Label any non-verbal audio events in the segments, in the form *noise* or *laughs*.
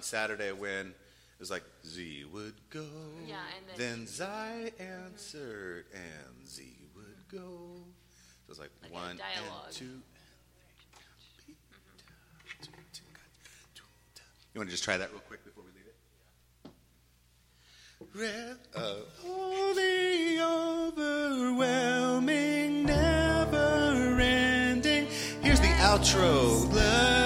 on Saturday when it was like Z would go. Yeah, and then- then Zai answered, and Z would go. So it was like, Like one and two. You want to just try that real quick before we leave it? Red, uh, oh, the overwhelming, never ending. Here's the outro. Love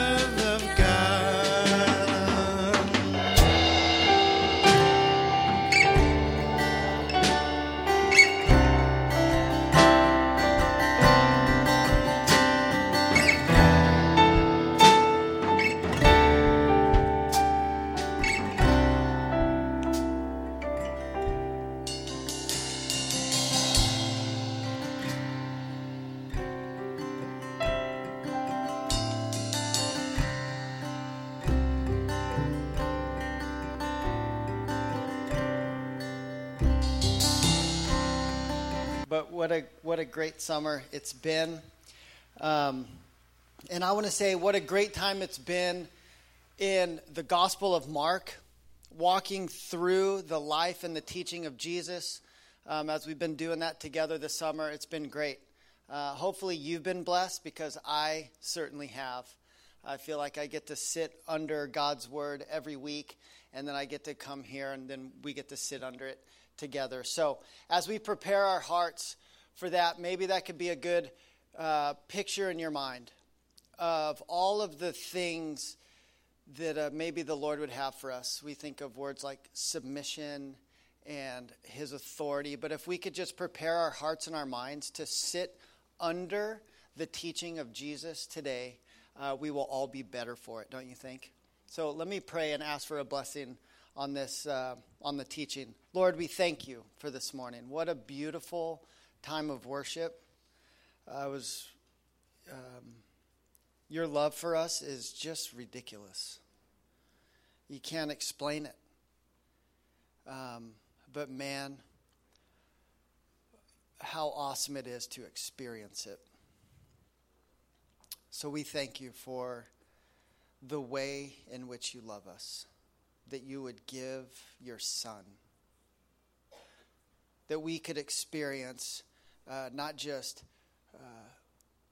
what a what a great summer it's been, um, and I want to say what a great time it's been in the Gospel of Mark, walking through the life and the teaching of Jesus. Um, as we've been doing that together this summer, it's been great. Uh, hopefully, you've been blessed because I certainly have. I feel like I get to sit under God's word every week, and then I get to come here, and then we get to sit under it together. So, as we prepare our hearts for that, maybe that could be a good uh, picture in your mind of all of the things that uh, maybe the Lord would have for us. We think of words like submission and His authority, but if we could just prepare our hearts and our minds to sit under the teaching of Jesus today, uh, we will all be better for it, don't you think? So let me pray and ask for a blessing on this uh, on the teaching. Lord, we thank you for this morning. What a beautiful time of worship. I was um, your love for us is just ridiculous. You can't explain it. Um, but man, how awesome it is to experience it. So we thank you for the way in which you love us, that you would give your son, that we could experience uh, not just uh,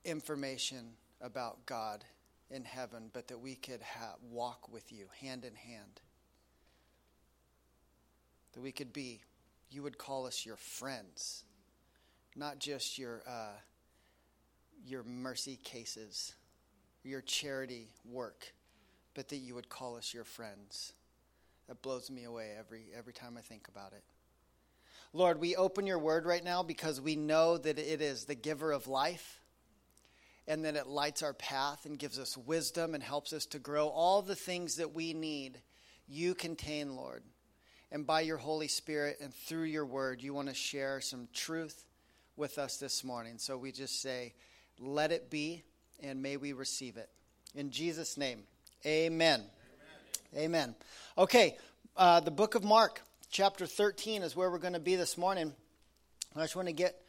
information about God in heaven, but that we could ha- walk with you hand in hand. That we could be, you would call us your friends, not just your, uh, your mercy cases, your charity work, but that you would call us your friends. That blows me away every, every time I think about it. Lord, we open your word right now because we know that it is the giver of life and that it lights our path and gives us wisdom and helps us to grow. All the things that we need, you contain, Lord. And by your Holy Spirit and through your word, you want to share some truth with us this morning. So we just say, let it be, and may we receive it. In Jesus' name, amen. Amen. amen. Okay, uh, the book of Mark, chapter 13, is where we're going to be this morning. I just want to get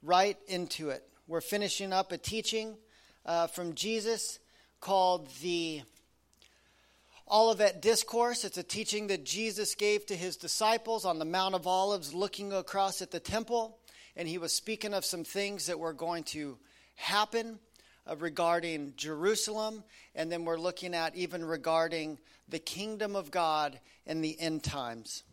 right into it. We're finishing up a teaching uh, from Jesus called the Olivet Discourse. It's a teaching that Jesus gave to his disciples on the Mount of Olives, looking across at the temple. And he was speaking of some things that were going to happen uh, regarding Jerusalem. And then we're looking at even regarding the kingdom of God in the end times.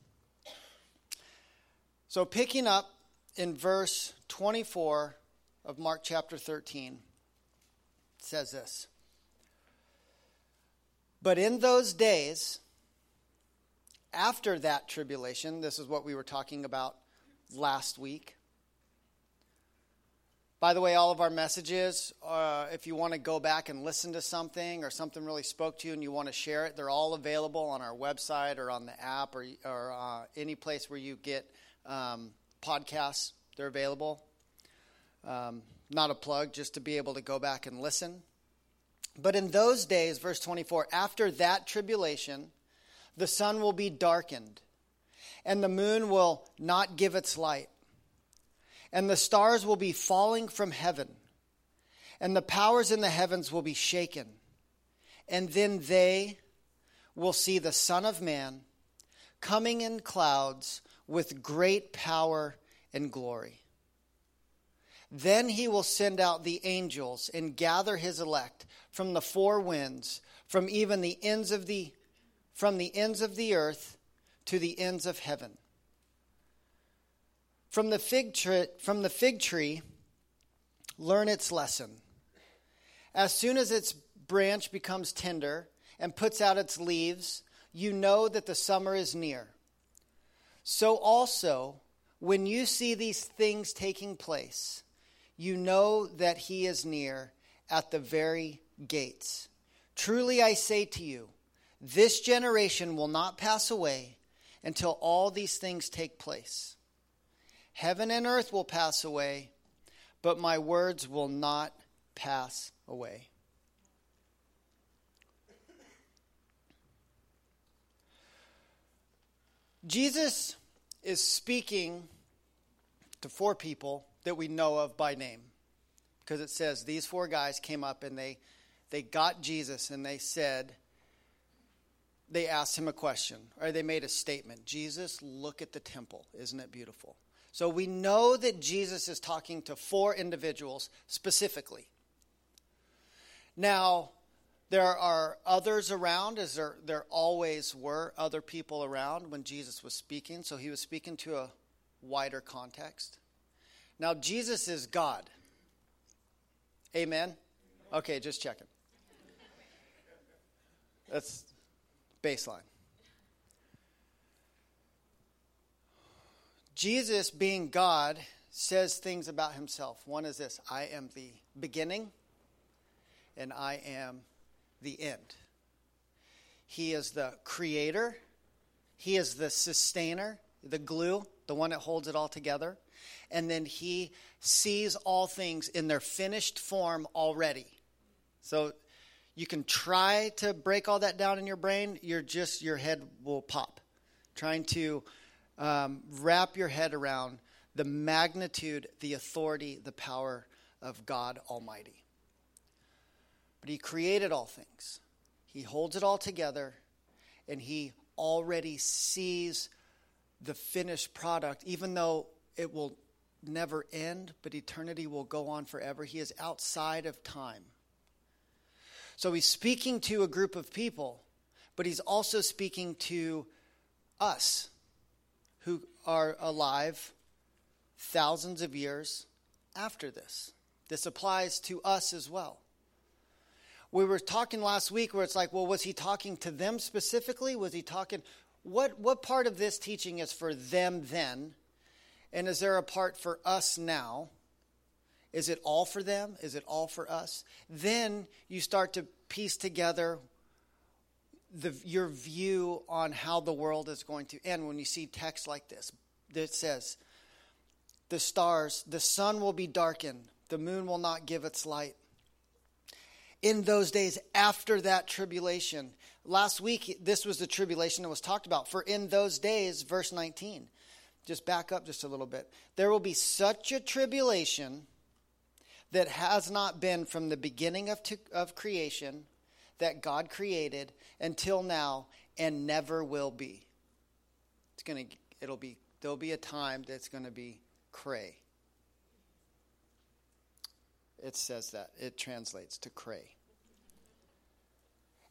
So, picking up in verse 24 of Mark chapter 13, it says this. But in those days, after that tribulation, this is what we were talking about last week. By the way, all of our messages, uh, if you want to go back and listen to something or something really spoke to you and you want to share it, they're all available on our website or on the app or, or uh, any place where you get um, podcasts. They're available. Um, not a plug, just to be able to go back and listen. But in those days, verse 24, after that tribulation, the sun will be darkened, and the moon will not give its light, and the stars will be falling from heaven, and the powers in the heavens will be shaken. And then they will see the Son of Man coming in clouds with great power and glory. Then he will send out the angels and gather his elect from the four winds, from even the ends of the from the ends of the earth to the ends of heaven. From the fig tree, from the fig tree learn its lesson. As soon as its branch becomes tender and puts out its leaves, you know that the summer is near. So also, when you see these things taking place, you know that he is near at the very gates. Truly I say to you, this generation will not pass away until all these things take place. Heaven and earth will pass away, but my words will not pass away. Jesus is speaking to four people that we know of by name. Because it says these four guys came up and they, they got Jesus and they said, they asked him a question or they made a statement Jesus, look at the temple. Isn't it beautiful? So we know that Jesus is talking to four individuals specifically. Now, there are others around, as there, there always were other people around when Jesus was speaking, so he was speaking to a wider context. Now, Jesus is God. Amen? Okay, just checking. That's baseline. Jesus, being God, says things about himself. One is this I am the beginning, and I am the end. He is the creator, He is the sustainer, the glue, the one that holds it all together. And then He sees all things in their finished form already. So you can try to break all that down in your brain, you're just, your head will pop. Trying to um, wrap your head around the magnitude, the authority, the power of God Almighty. But He created all things, He holds it all together, and He already sees the finished product, even though it will never end, but eternity will go on forever. He is outside of time. So he's speaking to a group of people, but he's also speaking to us who are alive thousands of years after this. This applies to us as well we were talking last week where it's like, well, was he talking to them specifically? Was he talking what what part of this teaching is for them then? And is there a part for us now? Is it all for them? Is it all for us? Then you start to piece together the, your view on how the world is going to end when you see text like this that says, The stars, the sun will be darkened, the moon will not give its light, in those days after that tribulation. Last week, this was the tribulation that was talked about. For in those days, verse 19, just back up just a little bit. There will be such a tribulation that has not been from the beginning of, to, of creation that God created until now and never will be. It's going to, it'll be, there'll be a time that's going to be cray it says that. It translates to cray.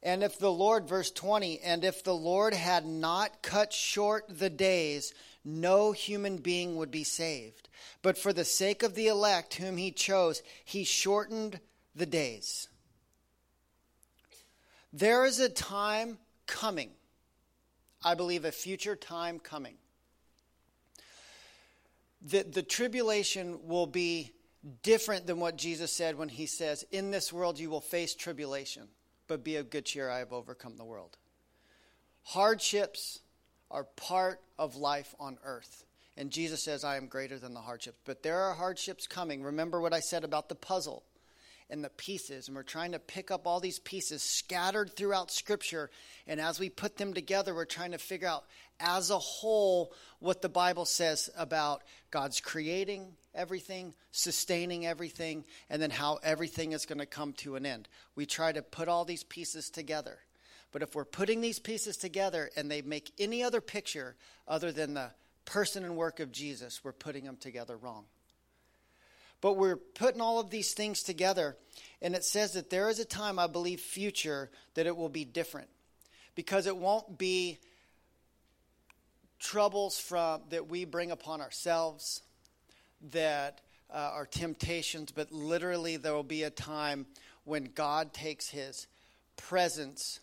And if the Lord, verse 20, and if the Lord had not cut short the days, no human being would be saved. But for the sake of the elect whom he chose, he shortened the days. There is a time coming, I believe, a future time coming. that the tribulation will be different than what Jesus said when he says, In this world you will face tribulation, but be of good cheer, I have overcome the world. Hardships are part of life on earth. And Jesus says, I am greater than the hardships. But there are hardships coming. Remember what I said about the puzzle and the pieces. And we're trying to pick up all these pieces scattered throughout Scripture. And as we put them together, we're trying to figure out as a whole what the Bible says about God's creating everything, sustaining everything, and then how everything is going to come to an end. We try to put all these pieces together. But if we're putting these pieces together and they make any other picture other than the person and work of Jesus, we're putting them together wrong. But we're putting all of these things together, and it says that there is a time, I believe, future, that it will be different. Because it won't be troubles from that we bring upon ourselves, that uh, are temptations, but literally there will be a time when God takes his presence,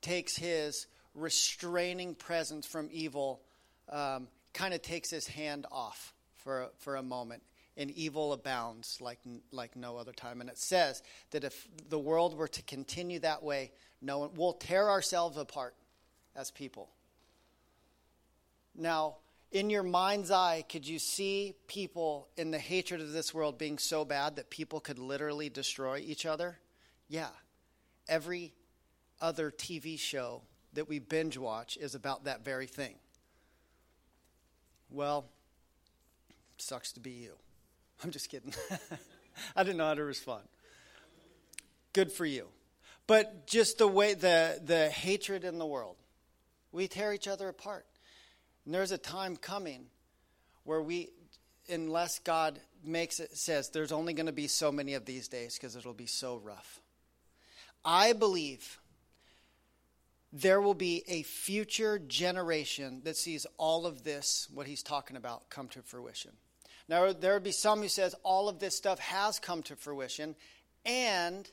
takes his restraining presence from evil, um, kind of takes his hand off for, for a moment. And evil abounds like, like no other time. And it says that if the world were to continue that way, no one, we'll tear ourselves apart as people. Now, in your mind's eye, could you see people in the hatred of this world being so bad that people could literally destroy each other? Yeah. Every other TV show that we binge watch is about that very thing. Well, sucks to be you. I'm just kidding. *laughs* I didn't know how to respond. Good for you. But just the way the the hatred in the world. We tear each other apart. And there's a time coming where we, unless God makes it, says there's only going to be so many of these days because it'll be so rough. I believe there will be a future generation that sees all of this, what he's talking about, come to fruition. Now, there would be some who says all of this stuff has come to fruition, and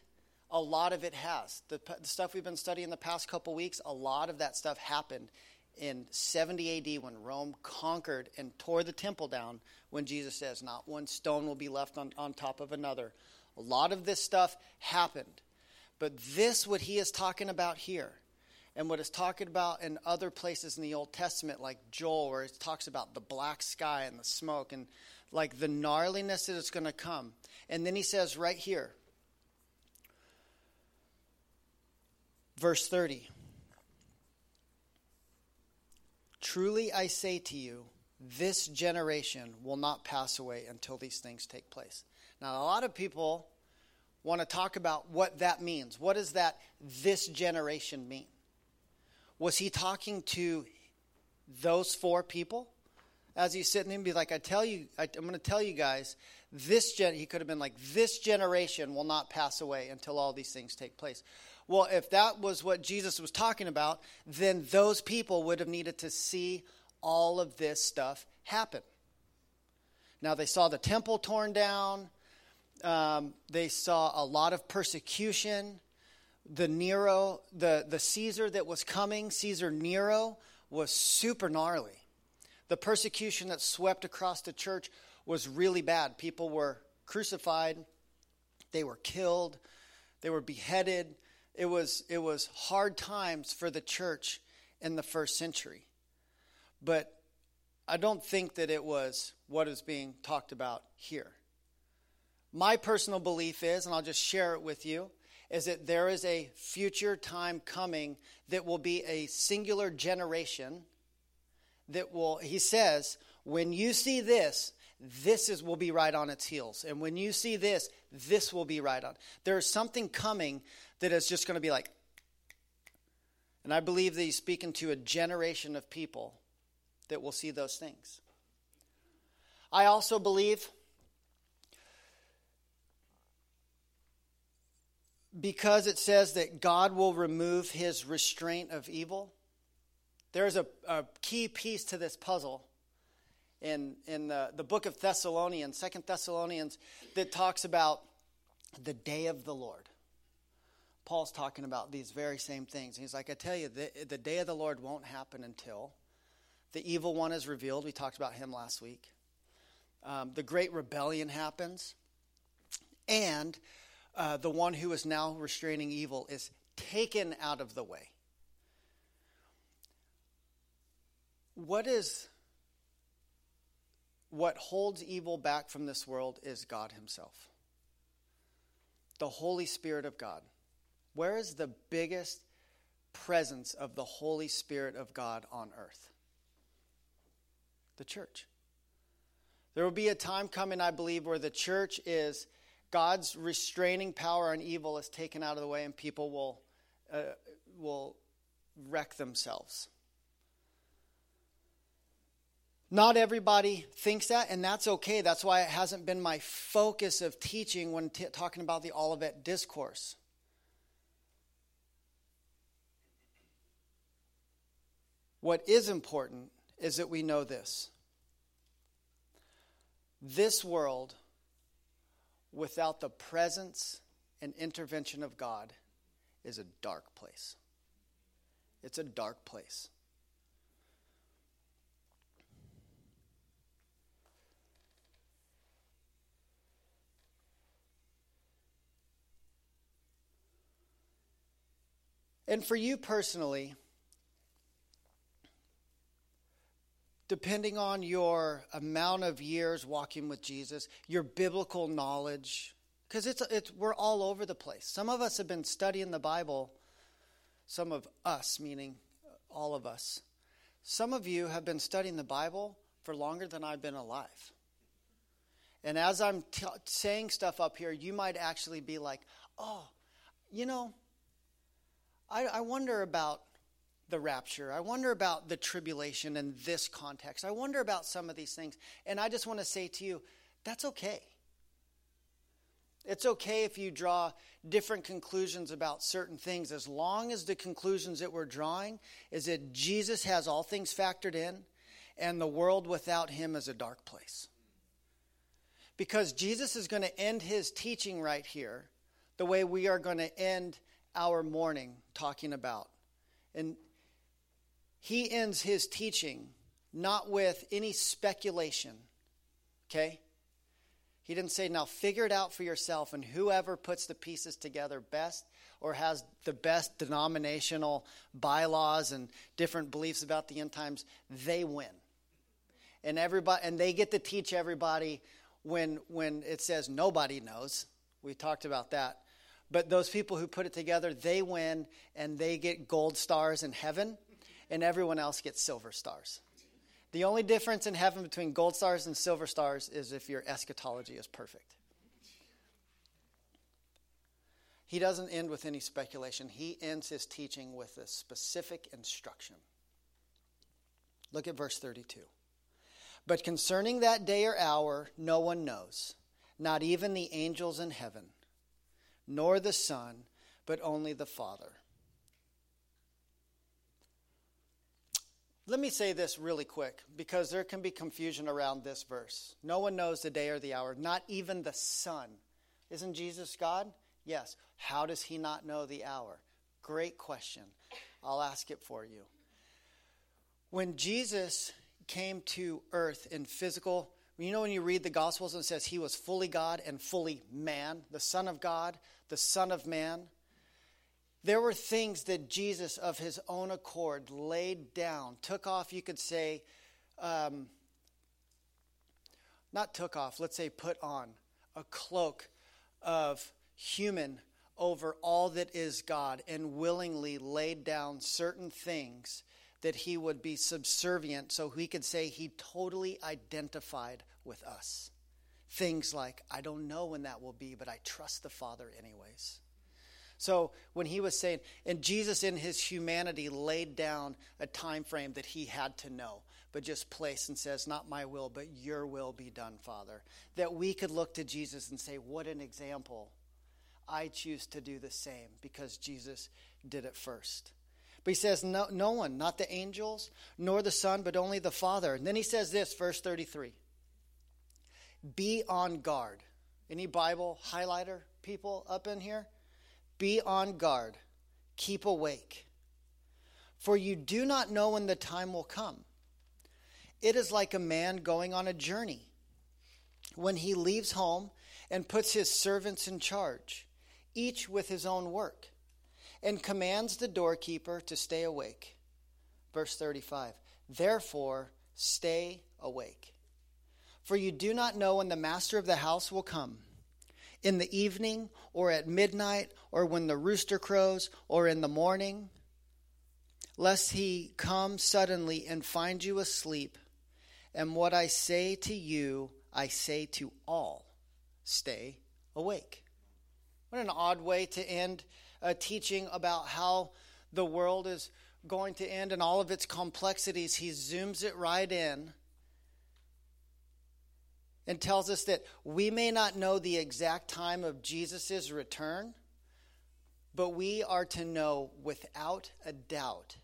a lot of it has. The, the stuff we've been studying the past couple weeks, a lot of that stuff happened in 70 AD when Rome conquered and tore the temple down, when Jesus says, Not one stone will be left on, on top of another. A lot of this stuff happened. But this, what he is talking about here, and what is talking about in other places in the Old Testament, like Joel, where it talks about the black sky and the smoke and like the gnarliness that is going to come. And then he says right here, verse 30. Truly I say to you, this generation will not pass away until these things take place. Now, a lot of people want to talk about what that means. What does that this generation mean? Was he talking to those four people? As he's sitting there and be like, I tell you, I, am going to tell you guys, this gen, he could have been like, this generation will not pass away until all these things take place. Well, if that was what Jesus was talking about, then those people would have needed to see all of this stuff happen. Now, they saw the temple torn down, um, they saw a lot of persecution. The Nero, the, the Caesar that was coming, Caesar Nero, was super gnarly. The persecution that swept across the church was really bad. People were crucified, they were killed, they were beheaded it was, it was hard times for the church in the first century. But I don't think that it was what is being talked about here. My personal belief is, and I'll just share it with you, is that there is a future time coming that will be a singular generation that will, he says, when you see this, this is will be right on its heels. And when you see this, this will be right on. There is something coming that is just going to be like, and I believe that he's speaking to a generation of people that will see those things. I also believe because it says that God will remove his restraint of evil, there's a, a key piece to this puzzle in, in the, the book of Thessalonians, Second Thessalonians, that talks about the day of the Lord. Paul's talking about these very same things. He's like, I tell you, the, the day of the Lord won't happen until the evil one is revealed. We talked about him last week. Um, the great rebellion happens. And uh, the one who is now restraining evil is taken out of the way. What is what holds evil back from this world is God Himself, the Holy Spirit of God. Where is the biggest presence of the Holy Spirit of God on earth? The church. There will be a time coming, I believe, where the church is God's restraining power on evil is taken out of the way, and people will uh, will wreck themselves. Not everybody thinks that, and that's okay. That's why it hasn't been my focus of teaching when t- talking about the Olivet Discourse. What is important is that we know this. This world, without the presence and intervention of God, is a dark place. It's a dark place. And for you personally, depending on your amount of years walking with Jesus, your biblical knowledge, because it's, it's, we're all over the place. Some of us have been studying the Bible, some of us, meaning all of us. Some of you have been studying the Bible for longer than I've been alive. And as I'm t- saying stuff up here, you might actually be like, oh, you know, I, I wonder about the rapture. I wonder about the tribulation in this context. I wonder about some of these things. And I just want to say to you, that's okay. It's okay if you draw different conclusions about certain things, as long as the conclusions that we're drawing is that Jesus has all things factored in, and the world without him is a dark place. Because Jesus is going to end his teaching right here the way we are going to end our morning talking about. And he ends his teaching not with any speculation, okay? He didn't say, now figure it out for yourself, and whoever puts the pieces together best or has the best denominational bylaws and different beliefs about the end times, they win. And everybody and they get to teach everybody when when it says nobody knows. We talked about that. But those people who put it together, they win and they get gold stars in heaven, and everyone else gets silver stars. The only difference in heaven between gold stars and silver stars is if your eschatology is perfect. He doesn't end with any speculation, he ends his teaching with a specific instruction. Look at verse 32. But concerning that day or hour, no one knows, not even the angels in heaven nor the Son, but only the Father. Let me say this really quick because there can be confusion around this verse. No one knows the day or the hour, not even the Son. Isn't Jesus God? Yes. How does he not know the hour? Great question. I'll ask it for you. When Jesus came to earth in physical, you know when you read the Gospels and it says he was fully God and fully man, the Son of God, the Son of Man. There were things that Jesus, of his own accord, laid down, took off, you could say, um, not took off, let's say put on a cloak of human over all that is God and willingly laid down certain things that he would be subservient so he could say he totally identified with us. Things like, I don't know when that will be, but I trust the Father anyways. So when he was saying, and Jesus in his humanity laid down a time frame that he had to know, but just place and says, Not my will, but your will be done, Father. That we could look to Jesus and say, What an example. I choose to do the same because Jesus did it first. But he says, No, no one, not the angels, nor the Son, but only the Father. And then he says this, verse 33 be on guard. Any Bible highlighter people up in here? Be on guard. Keep awake. For you do not know when the time will come. It is like a man going on a journey when he leaves home and puts his servants in charge, each with his own work, and commands the doorkeeper to stay awake. Verse 35 Therefore, stay awake for you do not know when the master of the house will come in the evening, or at midnight, or when the rooster crows, or in the morning, lest he come suddenly and find you asleep. And what I say to you, I say to all stay awake. What an odd way to end a teaching about how the world is going to end and all of its complexities, he zooms it right in and tells us that we may not know the exact time of Jesus' return, but we are to know without a doubt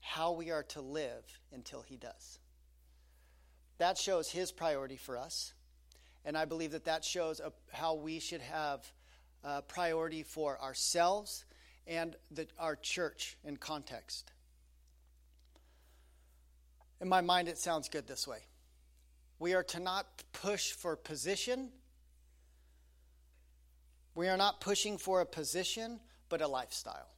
how we are to live until he does. That shows his priority for us. And I believe that that shows a, how we should have Uh, priority for ourselves and the, our church in context. In my mind, it sounds good this way. We are to not push for position. We are not pushing for a position, but a lifestyle.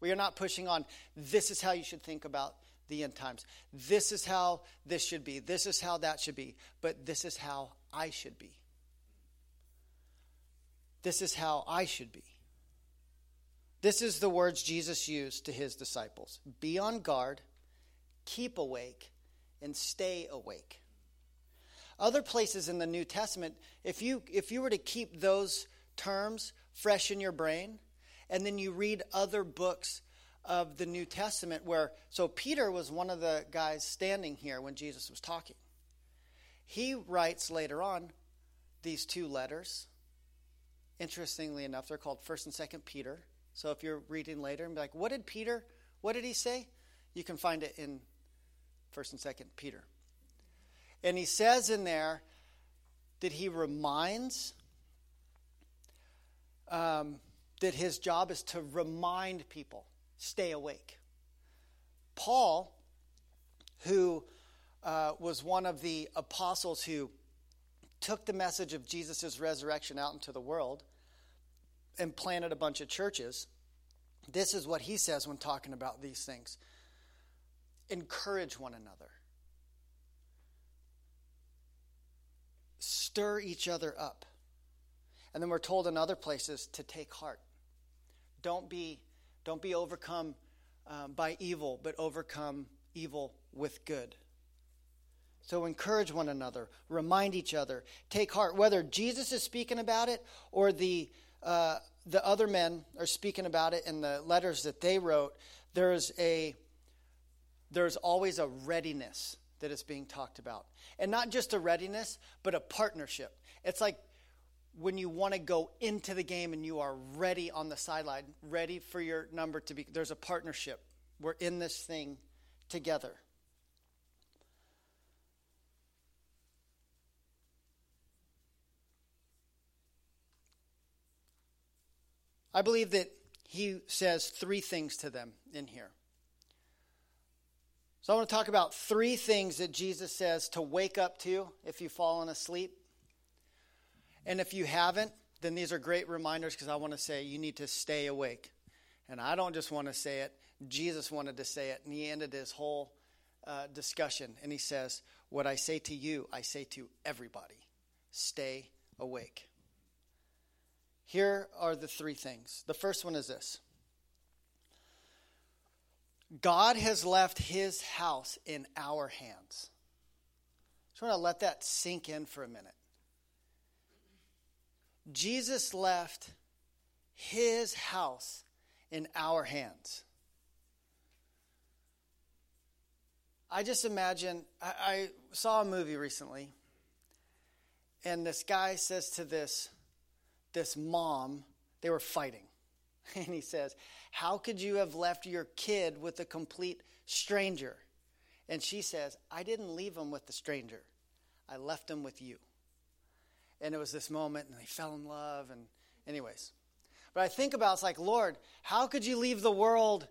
We are not pushing on this is how you should think about the end times. This is how this should be. This is how that should be. But this is how I should be. This is how I should be. This is the words Jesus used to his disciples Be on guard, keep awake, and stay awake. Other places in the New Testament, if you, if you were to keep those terms fresh in your brain, and then you read other books of the New Testament where, so Peter was one of the guys standing here when Jesus was talking. He writes later on these two letters. Interestingly enough, they're called 1st and 2nd Peter. So if you're reading later and be like, what did Peter, what did he say? You can find it in 1st and 2nd Peter. And he says in there that he reminds, um, that his job is to remind people stay awake. Paul, who uh, was one of the apostles who took the message of Jesus' resurrection out into the world and planted a bunch of churches, this is what he says when talking about these things encourage one another. stir each other up. And then we're told in other places to take heart. Don't be, don't be overcome um, by evil, but overcome evil with good. So encourage one another, remind each other, take heart. Whether Jesus is speaking about it or the uh, the other men are speaking about it in the letters that they wrote, there's a there's always a readiness that is being talked about. And not just a readiness, but a partnership. It's like when you want to go into the game and you are ready on the sideline, ready for your number to be, there's a partnership. We're in this thing together. I believe that he says three things to them in here. So I want to talk about three things that Jesus says to wake up to if you've fallen asleep. And if you haven't, then these are great reminders because I want to say you need to stay awake. And I don't just want to say it, Jesus wanted to say it. And he ended his whole uh, discussion. And he says, What I say to you, I say to everybody stay awake. Here are the three things. The first one is this God has left his house in our hands. Just want to let that sink in for a minute. Jesus left his house in our hands. I just imagine, I, I, saw a movie recently, and this guy says to this, this mom, they were fighting. *laughs* And he says, How could you have left your kid with a complete stranger? And she says, I didn't leave him with the stranger, I left him with you. And it was this moment, and they fell in love. And, anyways. But I think about it's like, Lord, how could you leave the world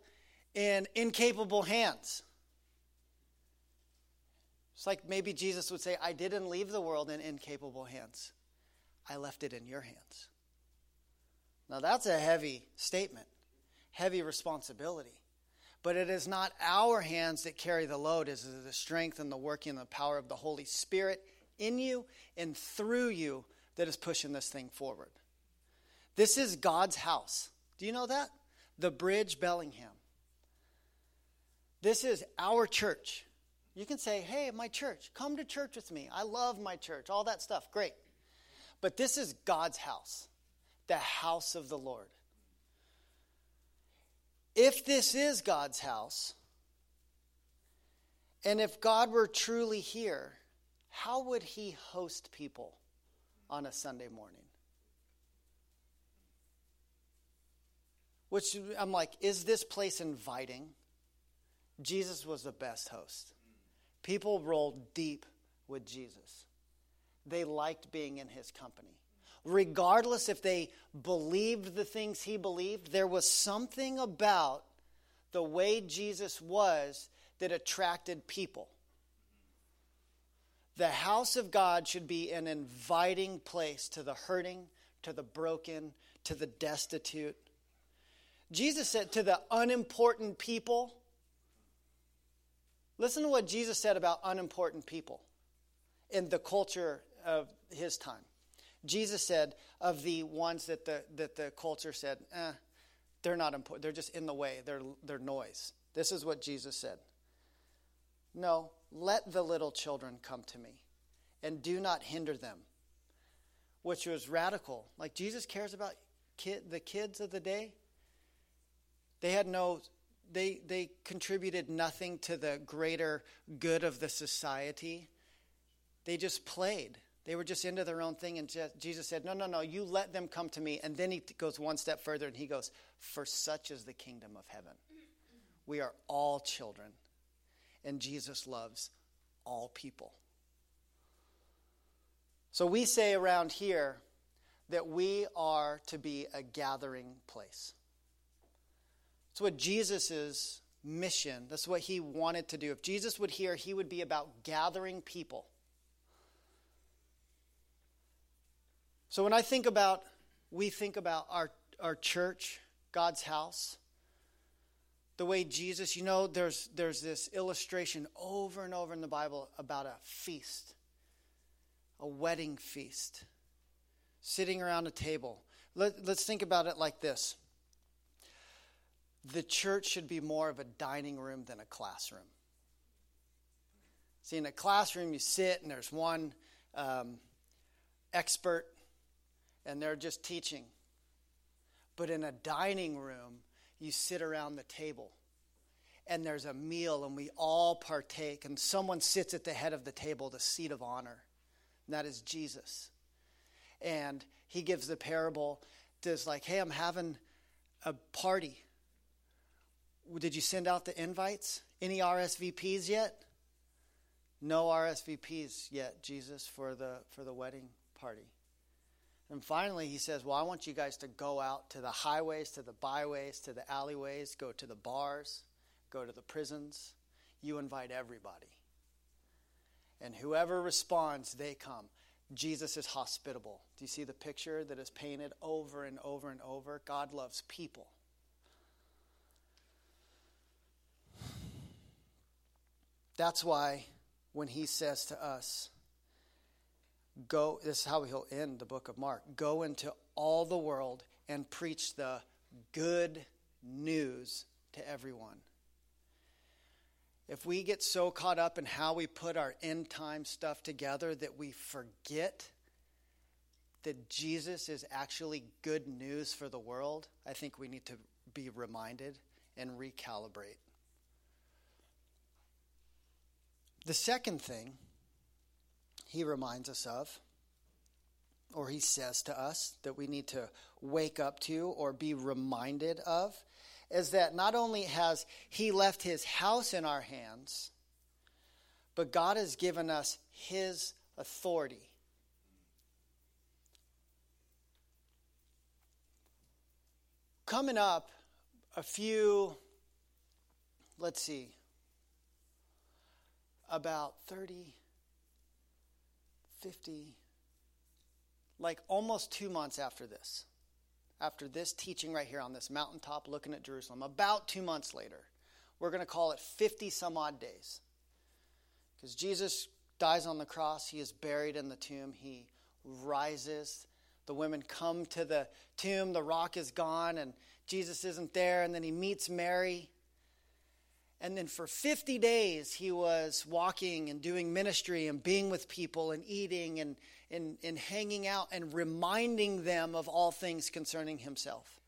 in incapable hands? It's like maybe Jesus would say, I didn't leave the world in incapable hands, I left it in your hands. Now, that's a heavy statement, heavy responsibility. But it is not our hands that carry the load, it is the strength and the working and the power of the Holy Spirit in you and through you that is pushing this thing forward. This is God's house. Do you know that? The Bridge Bellingham. This is our church. You can say, hey, my church, come to church with me. I love my church, all that stuff. Great. But this is God's house the house of the Lord. if this is God's house, and if God were truly here, how would he host people on a Sunday morning? Which I'm like, is this place inviting? Jesus was the best host. People rolled deep with Jesus. They liked being in his company. Regardless if they believed the things he believed, there was something about the way Jesus was that attracted people. The house of God should be an inviting place to the hurting, to the broken, to the destitute. Jesus said to the unimportant people, listen to what Jesus said about unimportant people in the culture of his time. Jesus said of the ones that the, that the culture said, eh, they're not important. They're just in the way. They're, they're noise. This is what Jesus said. No, let the little children come to me and do not hinder them. Which was radical. Like Jesus cares about kid, the kids of the day. They had no they they contributed nothing to the greater good of the society. They just played. They were just into their own thing and Jesus said, "No, no, no, you let them come to me." And then he goes one step further and he goes, "For such is the kingdom of heaven." We are all children and Jesus loves all people. So we say around here that we are to be a gathering place. That's what Jesus' mission, that's what he wanted to do. If Jesus would hear, he would be about gathering people. So when I think about, we think about our, our church, God's house, the way Jesus, you know, there's, there's this illustration over and over in the Bible about a feast, a wedding feast, sitting around a table. Let, let's think about it like this the church should be more of a dining room than a classroom. See, in a classroom, you sit and there's one um, expert and they're just teaching. But in a dining room, you sit around the table and there's a meal and we all partake and someone sits at the head of the table the seat of honor and that is jesus. And he gives the parable Does like hey i'm having a party. Did you send out the invites? Any rsvps yet? No rsvps yet jesus for the for the wedding party and finally, he says, Well, I want you guys to go out to the highways, to the byways, to the alleyways, go to the bars, go to the prisons. You invite everybody. And whoever responds, they come. Jesus is hospitable. Do you see the picture that is painted over and over and over? God loves people. That's why when he says to us, Go, this is how he'll end the book of Mark. Go into all the world and preach the good news to everyone. If we get so caught up in how we put our end time stuff together that we forget that Jesus is actually good news for the world, I think we need to be reminded and recalibrate. The second thing he reminds us of, or he says to us that we need to wake up to or be reminded of, is that not only has he left his house in our hands, but God has given us his authority. Coming up, a few, let's see, about 30, 50, like almost two months after this, after this teaching right here on this mountaintop looking at Jerusalem, about two months later, we're going to call it 50 some odd days. Because Jesus dies on the cross, he is buried in the tomb, he rises. The women come to the tomb, the rock is gone, and Jesus isn't there, and then he meets Mary. And then for 50 days, he was walking and doing ministry and being with people and eating and, and, and hanging out and reminding them of all things concerning himself.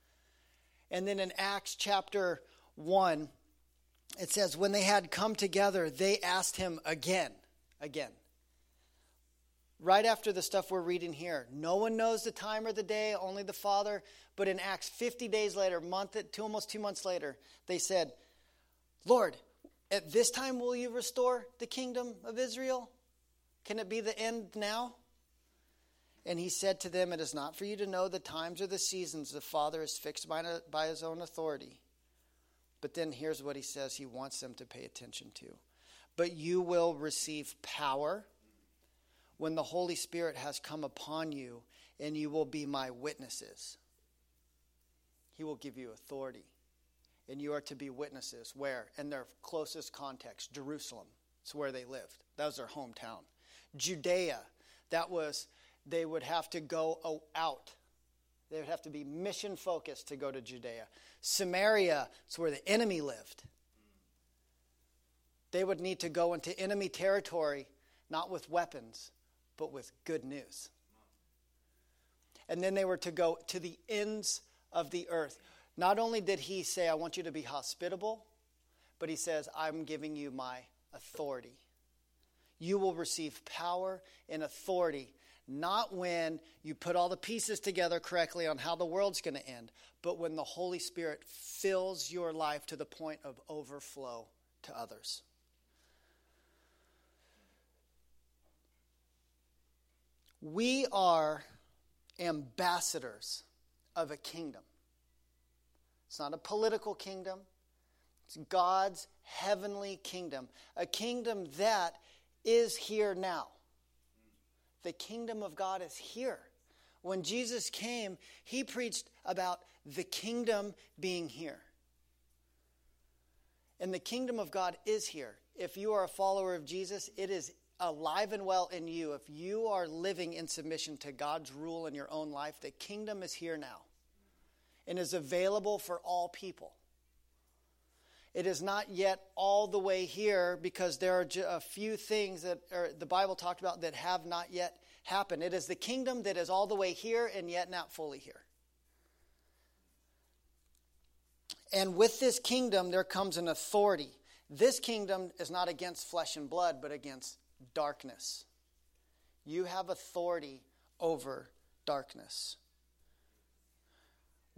And then in Acts chapter 1, it says, When they had come together, they asked him again, again. Right after the stuff we're reading here, no one knows the time or the day, only the Father. But in Acts, 50 days later, month, two, almost two months later, they said, Lord, at this time will you restore the kingdom of Israel? Can it be the end now? And he said to them, It is not for you to know the times or the seasons the Father has fixed by, by his own authority. But then here's what he says he wants them to pay attention to. But you will receive power when the Holy Spirit has come upon you, and you will be my witnesses. He will give you authority. And you are to be witnesses. Where? In their closest context, Jerusalem. It's where they lived. That was their hometown. Judea, that was they would have to go out. They would have to be mission focused to go to Judea. Samaria is where the enemy lived. They would need to go into enemy territory, not with weapons, but with good news. And then they were to go to the ends of the earth. Not only did he say, I want you to be hospitable, but he says, I'm giving you my authority. You will receive power and authority not when you put all the pieces together correctly on how the world's going to end, but when the Holy Spirit fills your life to the point of overflow to others. We are ambassadors of a kingdom. It's not a political kingdom, it's God's heavenly kingdom, a kingdom that is here now. The kingdom of God is here. When Jesus came, he preached about the kingdom being here. And the kingdom of God is here. If you are a follower of Jesus, it is alive and well in you. If you are living in submission to God's rule in your own life, the kingdom is here now and is available for all people. It is not yet all the way here because there are a few things that the Bible talked about that have not yet happened. It is the kingdom that is all the way here and yet not fully here. And with this kingdom, there comes an authority. This kingdom is not against flesh and blood, but against darkness. You have authority over darkness.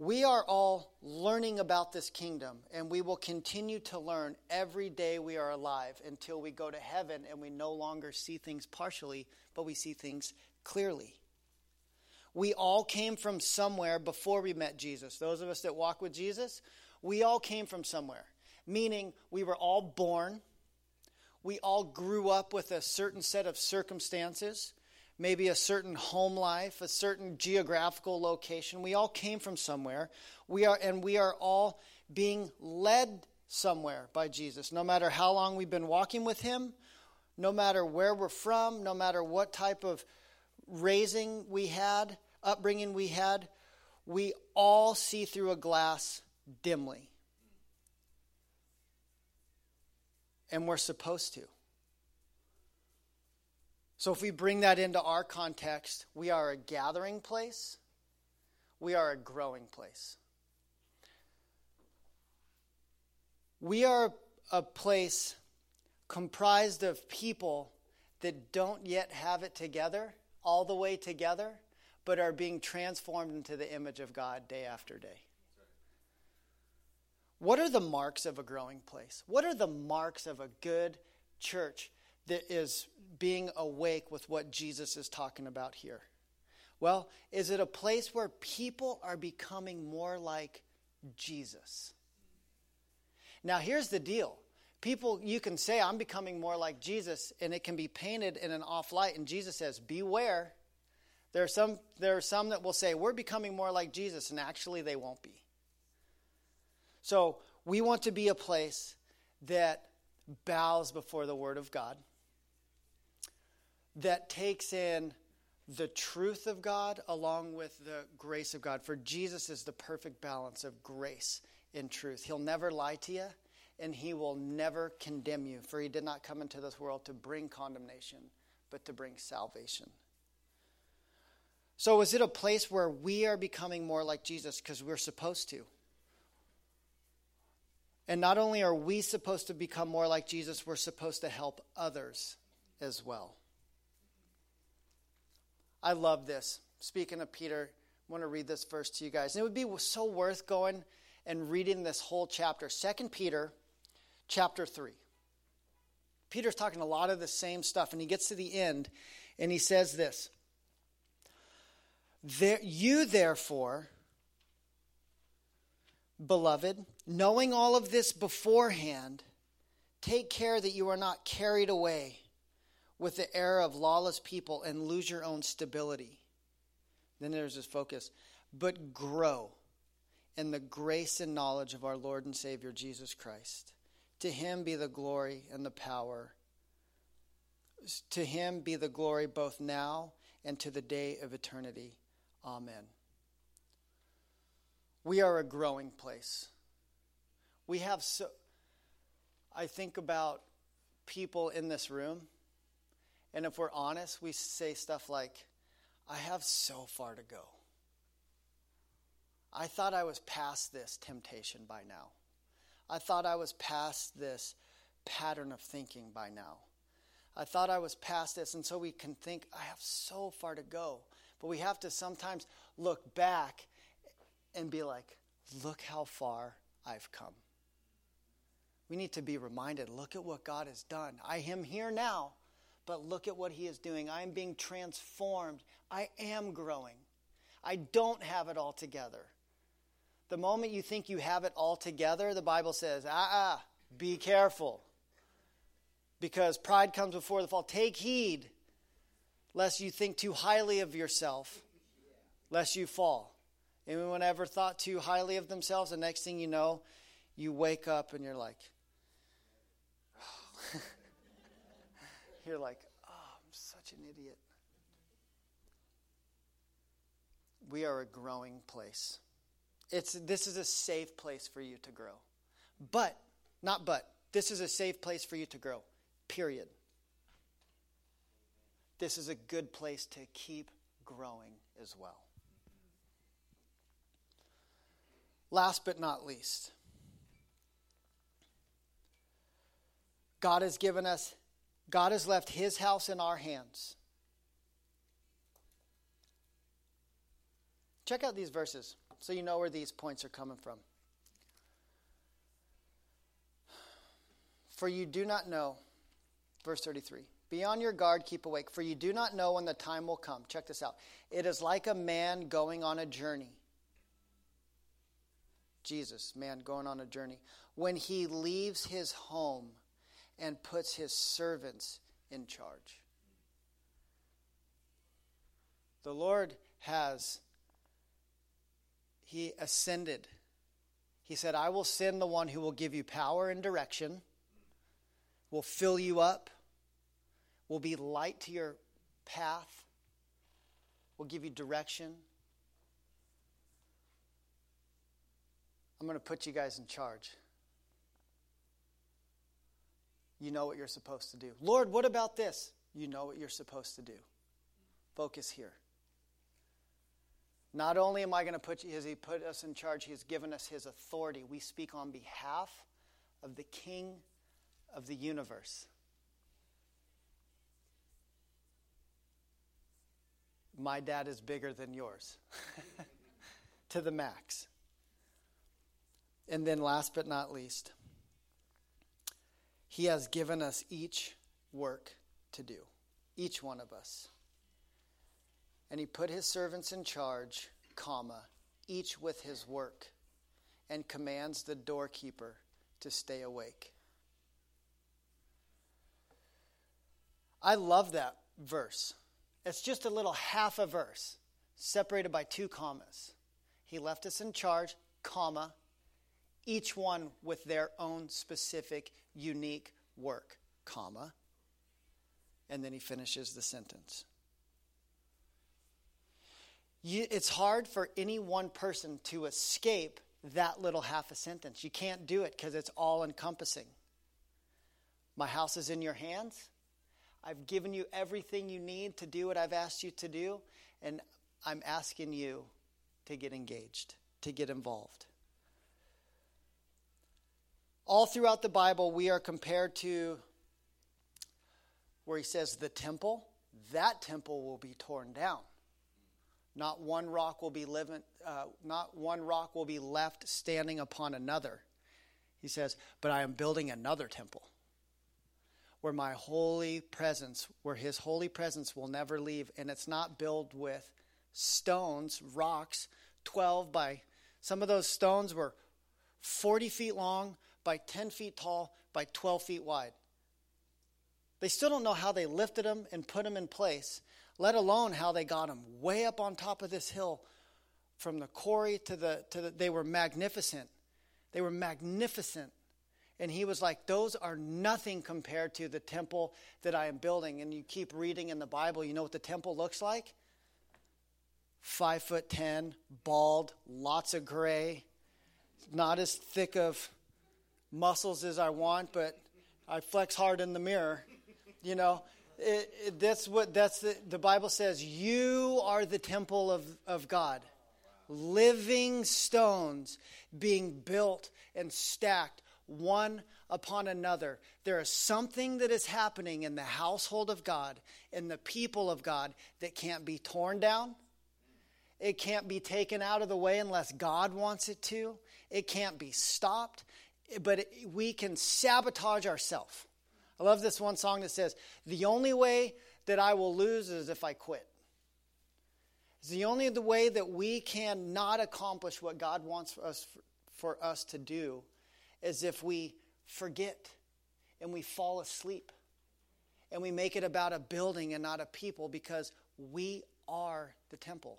We are all learning about this kingdom, and we will continue to learn every day we are alive until we go to heaven and we no longer see things partially, but we see things clearly. We all came from somewhere before we met Jesus. Those of us that walk with Jesus, we all came from somewhere, meaning we were all born, we all grew up with a certain set of circumstances maybe a certain home life, a certain geographical location. We all came from somewhere. We are and we are all being led somewhere by Jesus. No matter how long we've been walking with him, no matter where we're from, no matter what type of raising we had, upbringing we had, we all see through a glass dimly. And we're supposed to. So, if we bring that into our context, we are a gathering place, we are a growing place. We are a place comprised of people that don't yet have it together, all the way together, but are being transformed into the image of God day after day. What are the marks of a growing place? What are the marks of a good church that is being awake with what Jesus is talking about here? Well, is it a place where people are becoming more like Jesus? Now, here's the deal. People, you can say, I'm becoming more like Jesus, and it can be painted in an off light. And Jesus says, Beware. There are, some, there are some that will say, We're becoming more like Jesus, and actually they won't be. So, we want to be a place that bows before the Word of God that takes in the truth of God along with the grace of God. For Jesus is the perfect balance of grace and truth. He'll never lie to you, and he will never condemn you, for he did not come into this world to bring condemnation, but to bring salvation. So, is it a place where we are becoming more like Jesus because we're supposed to? And not only are we supposed to become more like Jesus, we're supposed to help others as well. I love this. Speaking of Peter, I want to read this verse to you guys. And it would be so worth going and reading this whole chapter. Second Peter chapter 3. Peter's talking a lot of the same stuff, and he gets to the end and he says this there, You, therefore, beloved, knowing all of this beforehand, take care that you are not carried away with the error of lawless people and lose your own stability. Then there's this focus. But grow in the grace and knowledge of our Lord and Savior Jesus Christ. To him be the glory and the power. To him be the glory both now and to the day of eternity. Amen. We are a growing place. We have so, I think about people in this room, and if we're honest, we say stuff like, I have so far to go. I thought I was past this temptation by now. I thought I was past this pattern of thinking by now. I thought I was past this, and so we can think, I have so far to go. But we have to sometimes look back and be like, look how far I've come. We need to be reminded look at what God has done. I am here now, but look at what He is doing. I am being transformed. I am growing. I don't have it all together. The moment you think you have it all together, the Bible says, ah, ah, be careful. Because pride comes before the fall. Take heed lest you think too highly of yourself, lest you fall. Anyone ever thought too highly of themselves? The next thing you know, you wake up and you're like, you're like, oh, I'm such an idiot. We are a growing place. It's, this is a safe place for you to grow. But, not but, this is a safe place for you to grow, period. This is a good place to keep growing as well. Last but not least, God has given us, God has left His house in our hands. Check out these verses so you know where these points are coming from. For you do not know, verse 33. Be on your guard, keep awake, for you do not know when the time will come. Check this out. It is like a man going on a journey Jesus, man going on a journey, when he leaves his home and puts his servants in charge. The Lord has, he ascended. He said, I will send the one who will give you power and direction, will fill you up, will be light to your path, will give you direction. I'm going to put you guys in charge. You know what you're supposed to do. Lord, what about this? You know what you're supposed to do. Focus here. Not only am I going to put has He put us in charge, He has given us His authority. We speak on behalf of the King of the universe. My dad is bigger than yours *laughs* to the max. And then, last but not least, He has given us each work to do, each one of us. And He put His servants in charge, comma, each with his work, and commands the doorkeeper to stay awake. I love that verse. It's just a little half a verse separated by two commas. He left us in charge, comma, each one with their own specific, unique work, comma, and then he finishes the sentence. It's hard for any one person to escape that little half a sentence. You can't do it because it's all encompassing. My house is in your hands. I've given you everything you need to do what I've asked you to do, and I'm asking you to get engaged, to get involved. All throughout the Bible, we are compared to where he says the temple, that temple will be torn down. Not one rock will be living, uh, not one rock will be left standing upon another. He says, but I am building another temple where my holy presence, where his holy presence will never leave. And it's not built with stones, rocks, 12 by, some of those stones were 40 feet long by 10 feet tall by 12 feet wide. They still don't know how they lifted them and put them in place let alone how they got them way up on top of this hill from the quarry to the, to the they were magnificent. They were magnificent. And he was like, Those are nothing compared to the temple that I am building. And you keep reading in the Bible, you know what the temple looks like? Five foot ten, bald, lots of gray, not as thick of muscles as I want, but I flex hard in the mirror, you know it, it, that's what that's the, the Bible says. You are the temple of, of God, living stones being built and stacked one upon another. There is something that is happening in the household of God, in the people of God, that can't be torn down. It can't be taken out of the way unless God wants it to. It can't be stopped, but we can sabotage ourselves. I love this one song that says, The only way that I will lose is if I quit. It's the only the way that we can not accomplish what God wants for us, for us to do is if we forget and we fall asleep and we make it about a building and not a people because we are the temple.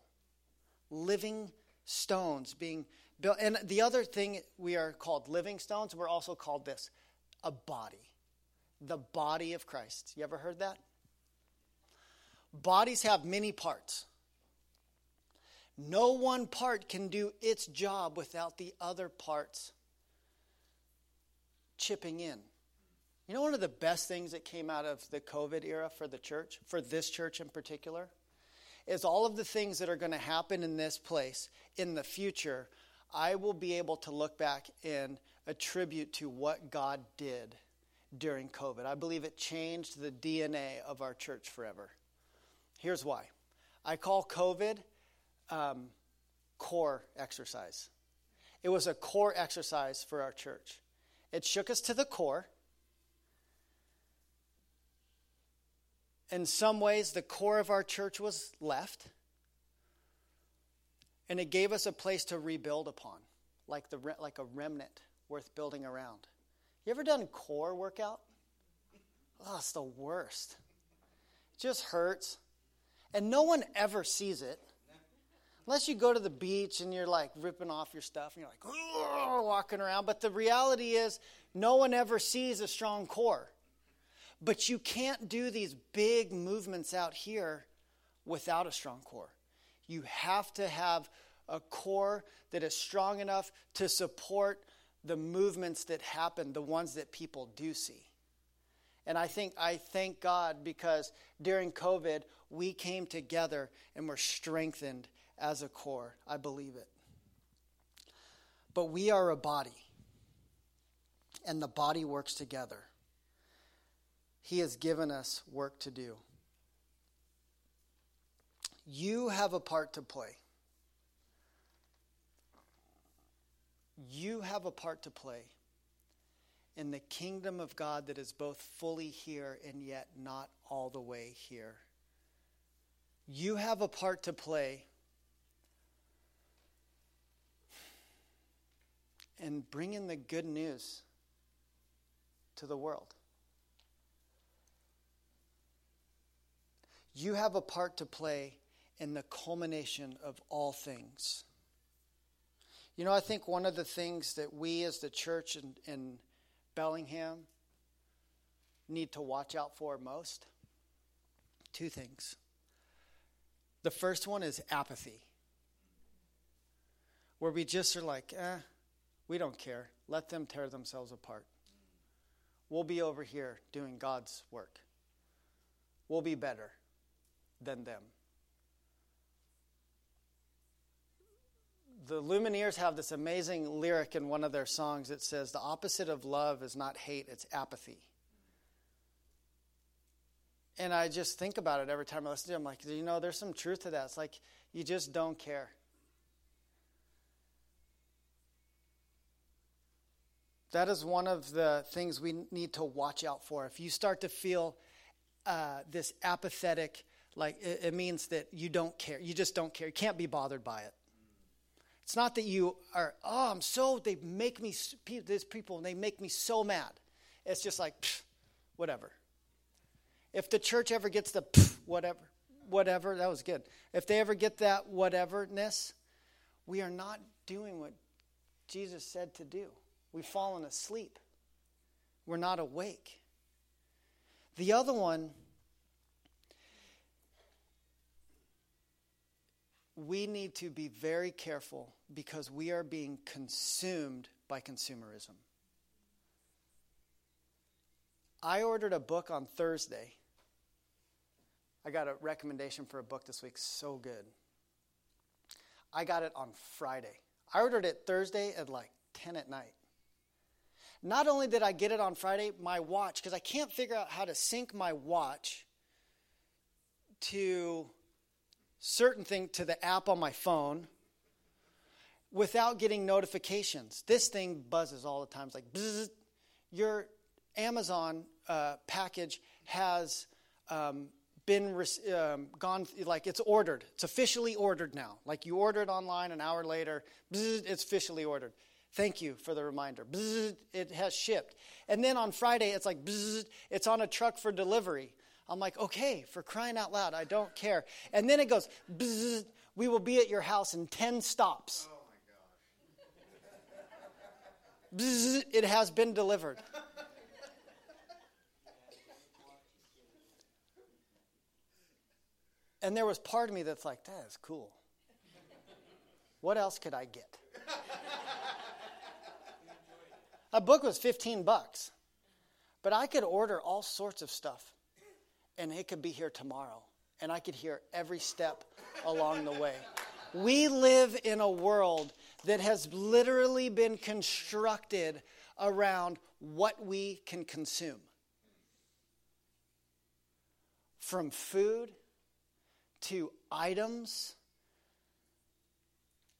Living stones being built. And the other thing we are called living stones, we're also called this a body the body of Christ. You ever heard that? Bodies have many parts. No one part can do its job without the other parts chipping in. You know, one of the best things that came out of the COVID era for the church, for this church in particular, is all of the things that are going to happen in this place in the future. I will be able to look back and attribute to what God did during COVID. I believe it changed the DNA of our church forever. Here's why I call COVID um, core exercise. It was a core exercise for our church. It shook us to the core. In some ways, the core of our church was left. And it gave us a place to rebuild upon, like, the, like a remnant worth building around. You ever done core workout? Oh, it's the worst. It just hurts. And no one ever sees it. Unless you go to the beach and you're like ripping off your stuff and you're like walking around. But the reality is, no one ever sees a strong core. But you can't do these big movements out here without a strong core. You have to have a core that is strong enough to support the movements that happen, the ones that people do see. And I think I thank God because during COVID, we came together and were strengthened as a core. I believe it. But we are a body, and the body works together. He has given us work to do. You have a part to play. You have a part to play in the kingdom of God that is both fully here and yet not all the way here. You have a part to play in bringing the good news to the world. You have a part to play in the culmination of all things. You know, I think one of the things that we as the church in, in Bellingham need to watch out for most two things. The first one is apathy, where we just are like, eh, we don't care. Let them tear themselves apart. We'll be over here doing God's work. We'll be better than them. the Lumineers have this amazing lyric in one of their songs. It says, The opposite of love is not hate, it's apathy. And I just think about it every time I listen to it. I'm like, you know, there's some truth to that. It's like you just don't care. That is one of the things we need to watch out for. If you start to feel uh, this apathetic, like it, it means that you don't care. You just don't care. You can't be bothered by it. It's not that you are, oh, I'm so, they make me, these people, they make me so mad. It's just like, pff, whatever. If the church ever gets the pff, whatever, whatever, that was good. If they ever get that whateverness, we are not doing what Jesus said to do. We've fallen asleep. We're not awake. The other one, we need to be very careful because we are being consumed by consumerism. I ordered a book on Thursday. I got a recommendation for a book this week, so good. I got it on Friday. I ordered it Thursday at like 10 at night. Not only did I get it on Friday, my watch, because I can't figure out how to sync my watch to certain thing to the app on my phone without getting notifications. This thing buzzes all the time. It's like, your Amazon uh, package has um, been um, gone, like it's ordered. It's officially ordered now. Like you ordered online an hour later, it's officially ordered. Thank you for the reminder. It has shipped. And then on Friday, it's like, it's on a truck for delivery. I'm like, okay, for crying out loud, I don't care. And then it goes, bzzz, we will be at your house in 10 stops. Oh my Bzzz, it has been delivered. and there was part of me that's like, that is cool. What else could I get? A book was 15 bucks. But I could order all sorts of stuff and it could be here tomorrow. And I could hear every step along the way. We live in a world that has literally been constructed around what we can consume. From food to items.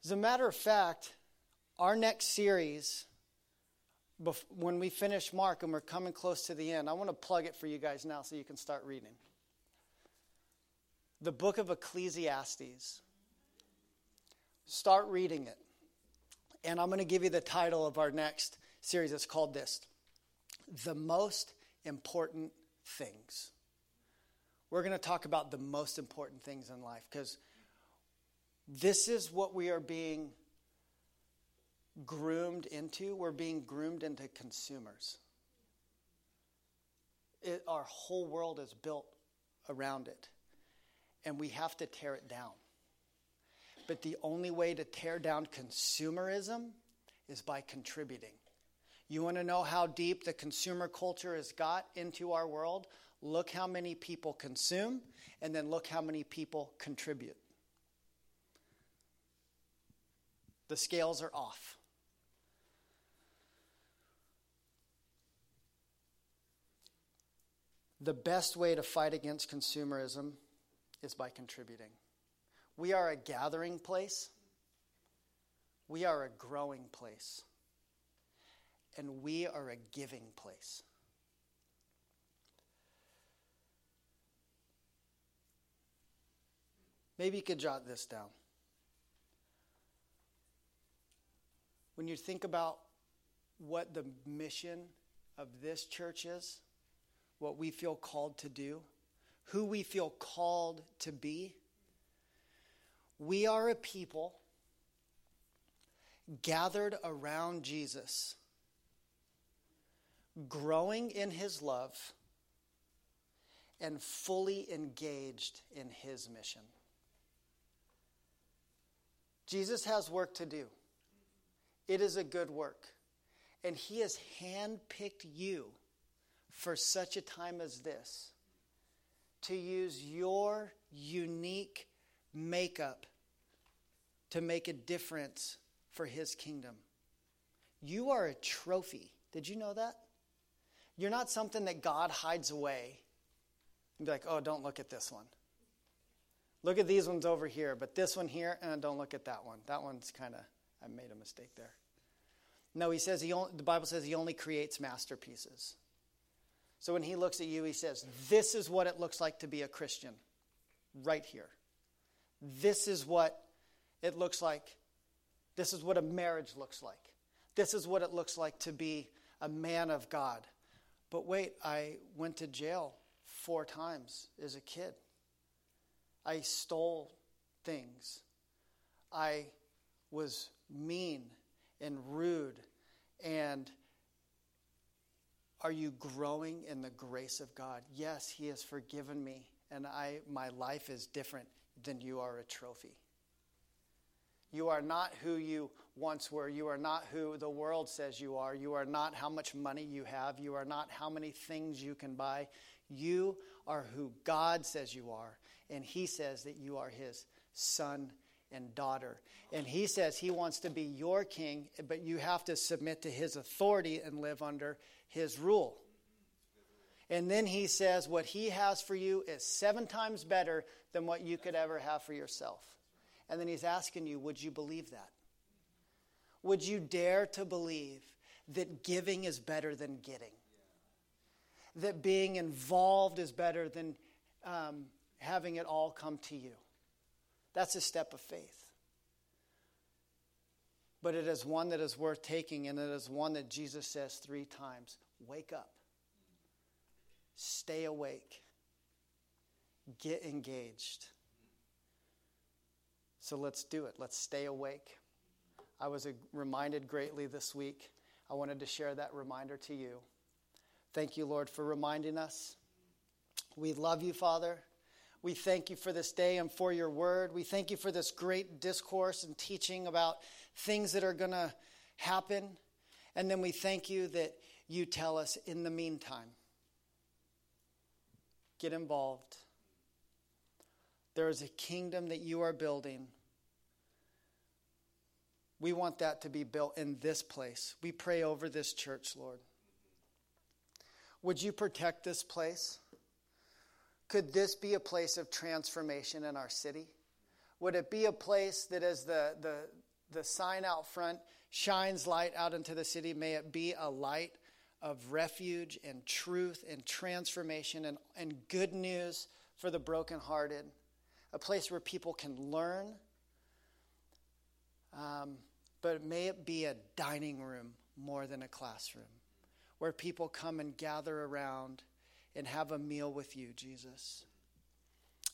As a matter of fact, our next series when we finish Mark and we're coming close to the end, I want to plug it for you guys now so you can start reading. The book of Ecclesiastes. Start reading it. And I'm going to give you the title of our next series. It's called this The Most Important Things. We're going to talk about the most important things in life because this is what we are being groomed into, we're being groomed into consumers. It, our whole world is built around it, and we have to tear it down. But the only way to tear down consumerism is by contributing. You want to know how deep the consumer culture has got into our world? Look how many people consume, and then look how many people contribute. The scales are off. The best way to fight against consumerism is by contributing. We are a gathering place, we are a growing place, and we are a giving place. Maybe you could jot this down. When you think about what the mission of this church is, what we feel called to do, who we feel called to be. We are a people gathered around Jesus, growing in his love and fully engaged in his mission. Jesus has work to do. It is a good work. And he has handpicked you for such a time as this to use your unique makeup to make a difference for his kingdom. You are a trophy. Did you know that? You're not something that God hides away and be like, oh, don't look at this one. Look at these ones over here, but this one here, and don't look at that one. That one's kind of, I made a mistake there. No, he says he only, the Bible says he only creates masterpieces. So when he looks at you, he says, This is what it looks like to be a Christian, right here. This is what it looks like. This is what a marriage looks like. This is what it looks like to be a man of God. But wait, I went to jail four times as a kid. I stole things. I was mean and rude. And are you growing in the grace of God? Yes, He has forgiven me, and I, my life is different than you are a trophy. You are not who you once were. You are not who the world says you are. You are not how much money you have. You are not how many things you can buy. You are who God says you are. And He says that you are His son and daughter. And He says He wants to be your king, but you have to submit to His authority and live under His rule. And then He says what He has for you is seven times better than what you could ever have for yourself. And then he's asking you, would you believe that? Would you dare to believe that giving is better than getting? That being involved is better than um, having it all come to you? That's a step of faith. But it is one that is worth taking, and it is one that Jesus says three times wake up, stay awake, get engaged. So let's do it. Let's stay awake. I was reminded greatly this week. I wanted to share that reminder to you. Thank you, Lord, for reminding us. We love you, Father. We thank you for this day and for your word. We thank you for this great discourse and teaching about things that are going to happen. And then we thank you that you tell us in the meantime, get involved. There is a kingdom that you are building we want that to be built in this place. We pray over this church, Lord. Would you protect this place? Could this be a place of transformation in our city? Would it be a place that, as the, the, the sign out front shines light out into the city, may it be a light of refuge and truth and transformation and, and good news for the brokenhearted? A place where people can learn um, but may it be a dining room more than a classroom where people come and gather around and have a meal with you, Jesus.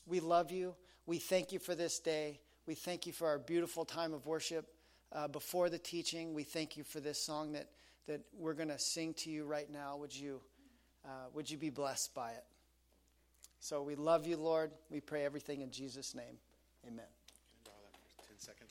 We love you. We thank you for this day. We thank you for our beautiful time of worship uh, before the teaching. We thank you for this song that, that we're going to sing to you right now. Would you, uh, would you be blessed by it? So we love you, Lord. We pray everything in Jesus' name. Amen.